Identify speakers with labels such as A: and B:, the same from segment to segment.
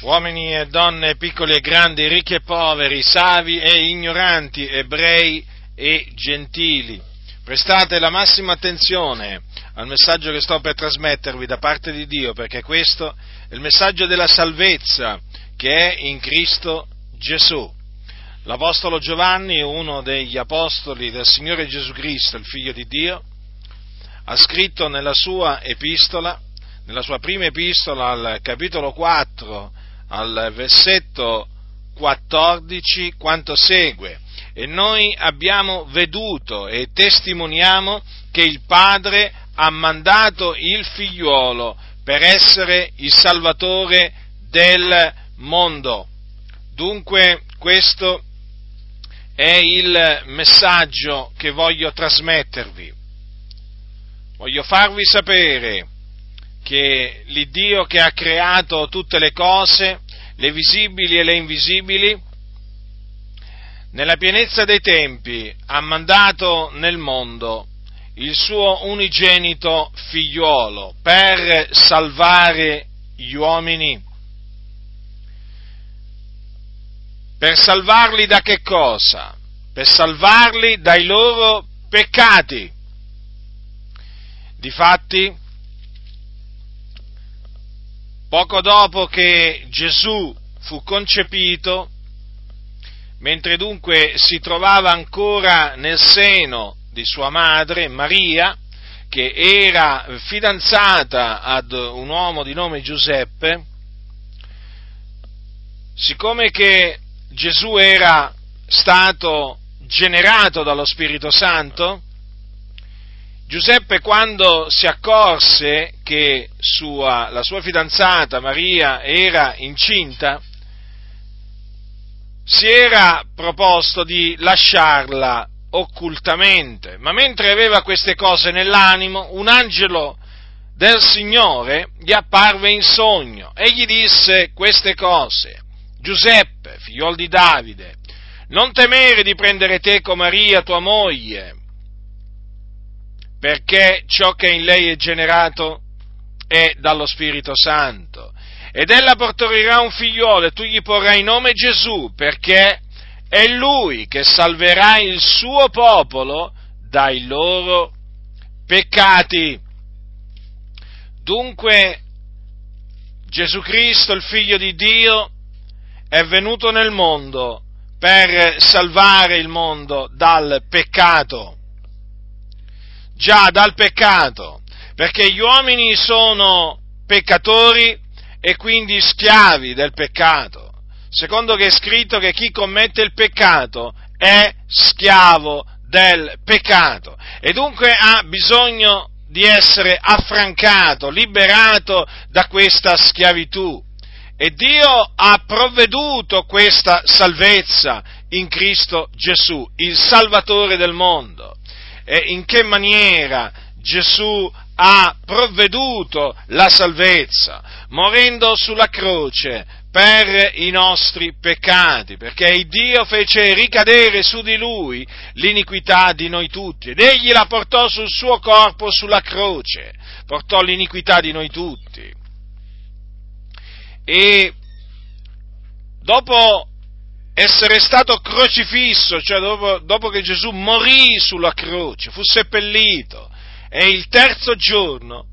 A: uomini e donne, piccoli e grandi, ricchi e poveri, savi e ignoranti, ebrei e gentili. Prestate la massima attenzione al messaggio che sto per trasmettervi da parte di Dio, perché questo è il messaggio della salvezza che è in Cristo Gesù. L'Apostolo Giovanni, uno degli apostoli del Signore Gesù Cristo, il Figlio di Dio, ha scritto nella sua epistola, nella sua prima epistola al capitolo 4, al versetto 14 quanto segue. E noi abbiamo veduto e testimoniamo che il Padre ha mandato il figliuolo per essere il Salvatore del mondo. Dunque questo è il messaggio che voglio trasmettervi. Voglio farvi sapere che l'Iddio che ha creato tutte le cose, le visibili e le invisibili, nella pienezza dei tempi ha mandato nel mondo il suo unigenito figliuolo per salvare gli uomini. Per salvarli da che cosa? Per salvarli dai loro peccati. Difatti, Poco dopo che Gesù fu concepito, mentre dunque si trovava ancora nel seno di sua madre, Maria, che era fidanzata ad un uomo di nome Giuseppe, siccome che Gesù era stato generato dallo Spirito Santo, Giuseppe quando si accorse che sua, la sua fidanzata Maria era incinta, si era proposto di lasciarla occultamente, ma mentre aveva queste cose nell'animo, un angelo del Signore gli apparve in sogno e gli disse queste cose. Giuseppe, figliol di Davide, non temere di prendere teco Maria, tua moglie, perché ciò che in lei è generato è dallo Spirito Santo. Ed ella porterà un figliolo e tu gli porrai nome Gesù, perché è lui che salverà il suo popolo dai loro peccati. Dunque Gesù Cristo, il figlio di Dio, è venuto nel mondo per salvare il mondo dal peccato già dal peccato, perché gli uomini sono peccatori e quindi schiavi del peccato. Secondo che è scritto che chi commette il peccato è schiavo del peccato e dunque ha bisogno di essere affrancato, liberato da questa schiavitù. E Dio ha provveduto questa salvezza in Cristo Gesù, il Salvatore del mondo eh, in che maniera Gesù ha provveduto la salvezza, morendo sulla croce per i nostri peccati, perché Dio fece ricadere su di lui l'iniquità di noi tutti ed egli la portò sul suo corpo sulla croce, portò l'iniquità di noi tutti. E dopo essere stato crocifisso, cioè dopo, dopo che Gesù morì sulla croce, fu seppellito e il terzo giorno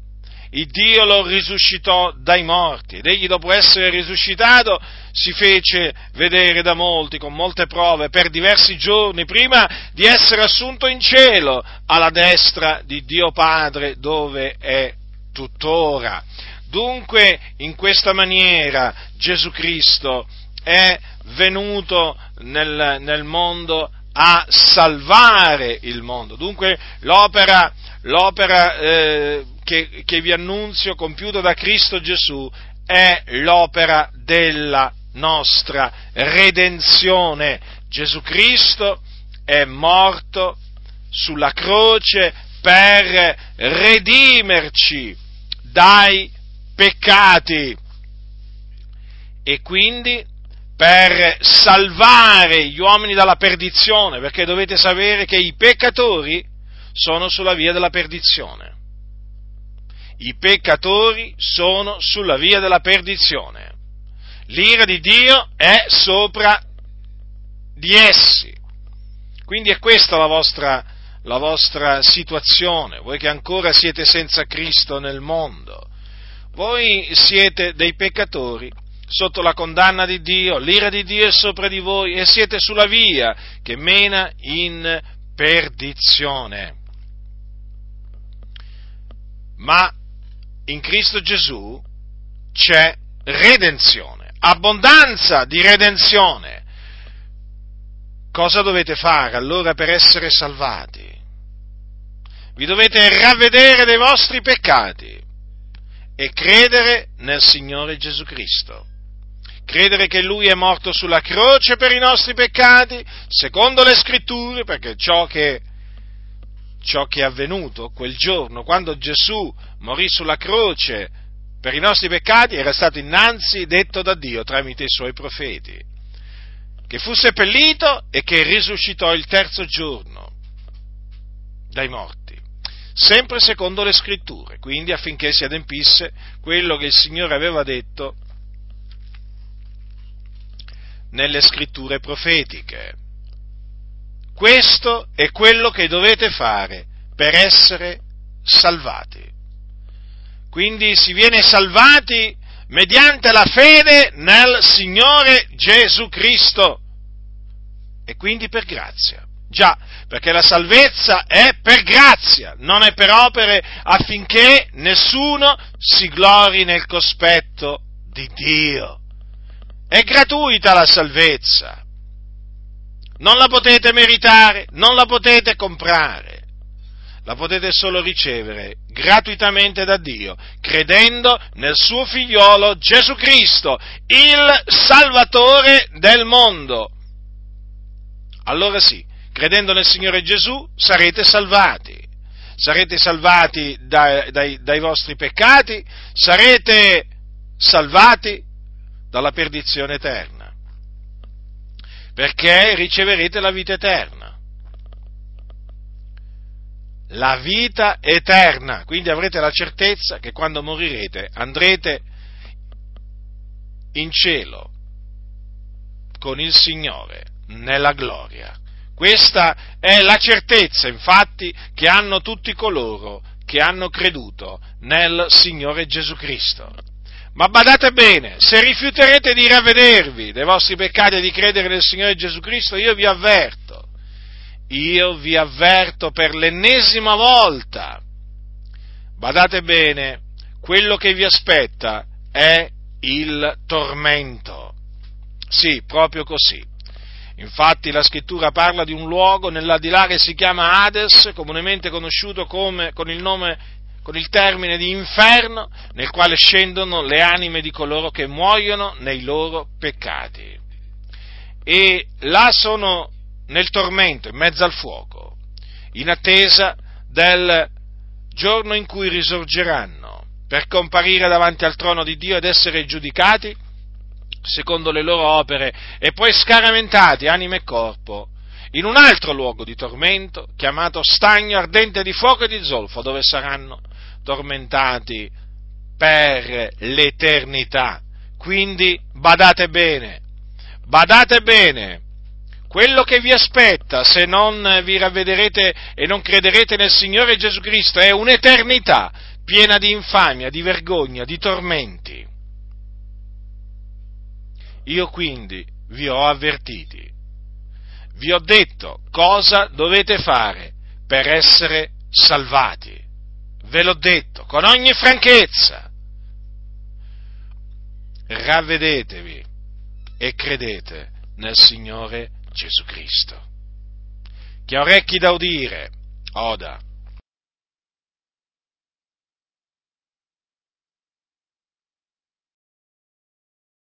A: il Dio lo risuscitò dai morti ed egli dopo essere risuscitato si fece vedere da molti con molte prove per diversi giorni prima di essere assunto in cielo alla destra di Dio Padre dove è tuttora. Dunque in questa maniera Gesù Cristo è venuto nel, nel mondo a salvare il mondo. Dunque l'opera, l'opera eh, che, che vi annunzio compiuta da Cristo Gesù è l'opera della nostra redenzione. Gesù Cristo è morto sulla croce per redimerci dai peccati e quindi per salvare gli uomini dalla perdizione, perché dovete sapere che i peccatori sono sulla via della perdizione. I peccatori sono sulla via della perdizione. L'ira di Dio è sopra di essi. Quindi è questa la vostra, la vostra situazione, voi che ancora siete senza Cristo nel mondo. Voi siete dei peccatori sotto la condanna di Dio, l'ira di Dio è sopra di voi e siete sulla via che mena in perdizione. Ma in Cristo Gesù c'è redenzione, abbondanza di redenzione. Cosa dovete fare allora per essere salvati? Vi dovete ravvedere dei vostri peccati e credere nel Signore Gesù Cristo. Credere che Lui è morto sulla croce per i nostri peccati, secondo le scritture, perché ciò che, ciò che è avvenuto quel giorno, quando Gesù morì sulla croce per i nostri peccati, era stato innanzi detto da Dio tramite i suoi profeti, che fu seppellito e che risuscitò il terzo giorno dai morti sempre secondo le scritture, quindi affinché si adempisse quello che il Signore aveva detto nelle scritture profetiche. Questo è quello che dovete fare per essere salvati. Quindi si viene salvati mediante la fede nel Signore Gesù Cristo e quindi per grazia. Già, perché la salvezza è per grazia, non è per opere affinché nessuno si glori nel cospetto di Dio. È gratuita la salvezza. Non la potete meritare, non la potete comprare. La potete solo ricevere gratuitamente da Dio, credendo nel suo figliolo Gesù Cristo, il Salvatore del mondo. Allora sì, credendo nel Signore Gesù, sarete salvati. Sarete salvati dai, dai, dai vostri peccati, sarete salvati dalla perdizione eterna, perché riceverete la vita eterna. La vita eterna, quindi avrete la certezza che quando morirete andrete in cielo con il Signore nella gloria. Questa è la certezza, infatti, che hanno tutti coloro che hanno creduto nel Signore Gesù Cristo. Ma badate bene, se rifiuterete di ravvedervi dei vostri peccati e di credere nel Signore Gesù Cristo, io vi avverto, io vi avverto per l'ennesima volta, badate bene, quello che vi aspetta è il tormento. Sì, proprio così. Infatti la scrittura parla di un luogo nell'aldilà che si chiama Hades, comunemente conosciuto come, con, il nome, con il termine di inferno, nel quale scendono le anime di coloro che muoiono nei loro peccati. E là sono nel tormento, in mezzo al fuoco, in attesa del giorno in cui risorgeranno per comparire davanti al trono di Dio ed essere giudicati secondo le loro opere e poi scaramentati, anima e corpo, in un altro luogo di tormento, chiamato stagno ardente di fuoco e di zolfo, dove saranno tormentati per l'eternità. Quindi badate bene, badate bene, quello che vi aspetta se non vi ravvederete e non crederete nel Signore Gesù Cristo è un'eternità piena di infamia, di vergogna, di tormenti. Io quindi vi ho avvertiti, vi ho detto cosa dovete fare per essere salvati. Ve l'ho detto con ogni franchezza. Ravvedetevi e credete nel Signore Gesù Cristo. Chi ha orecchi da udire, oda.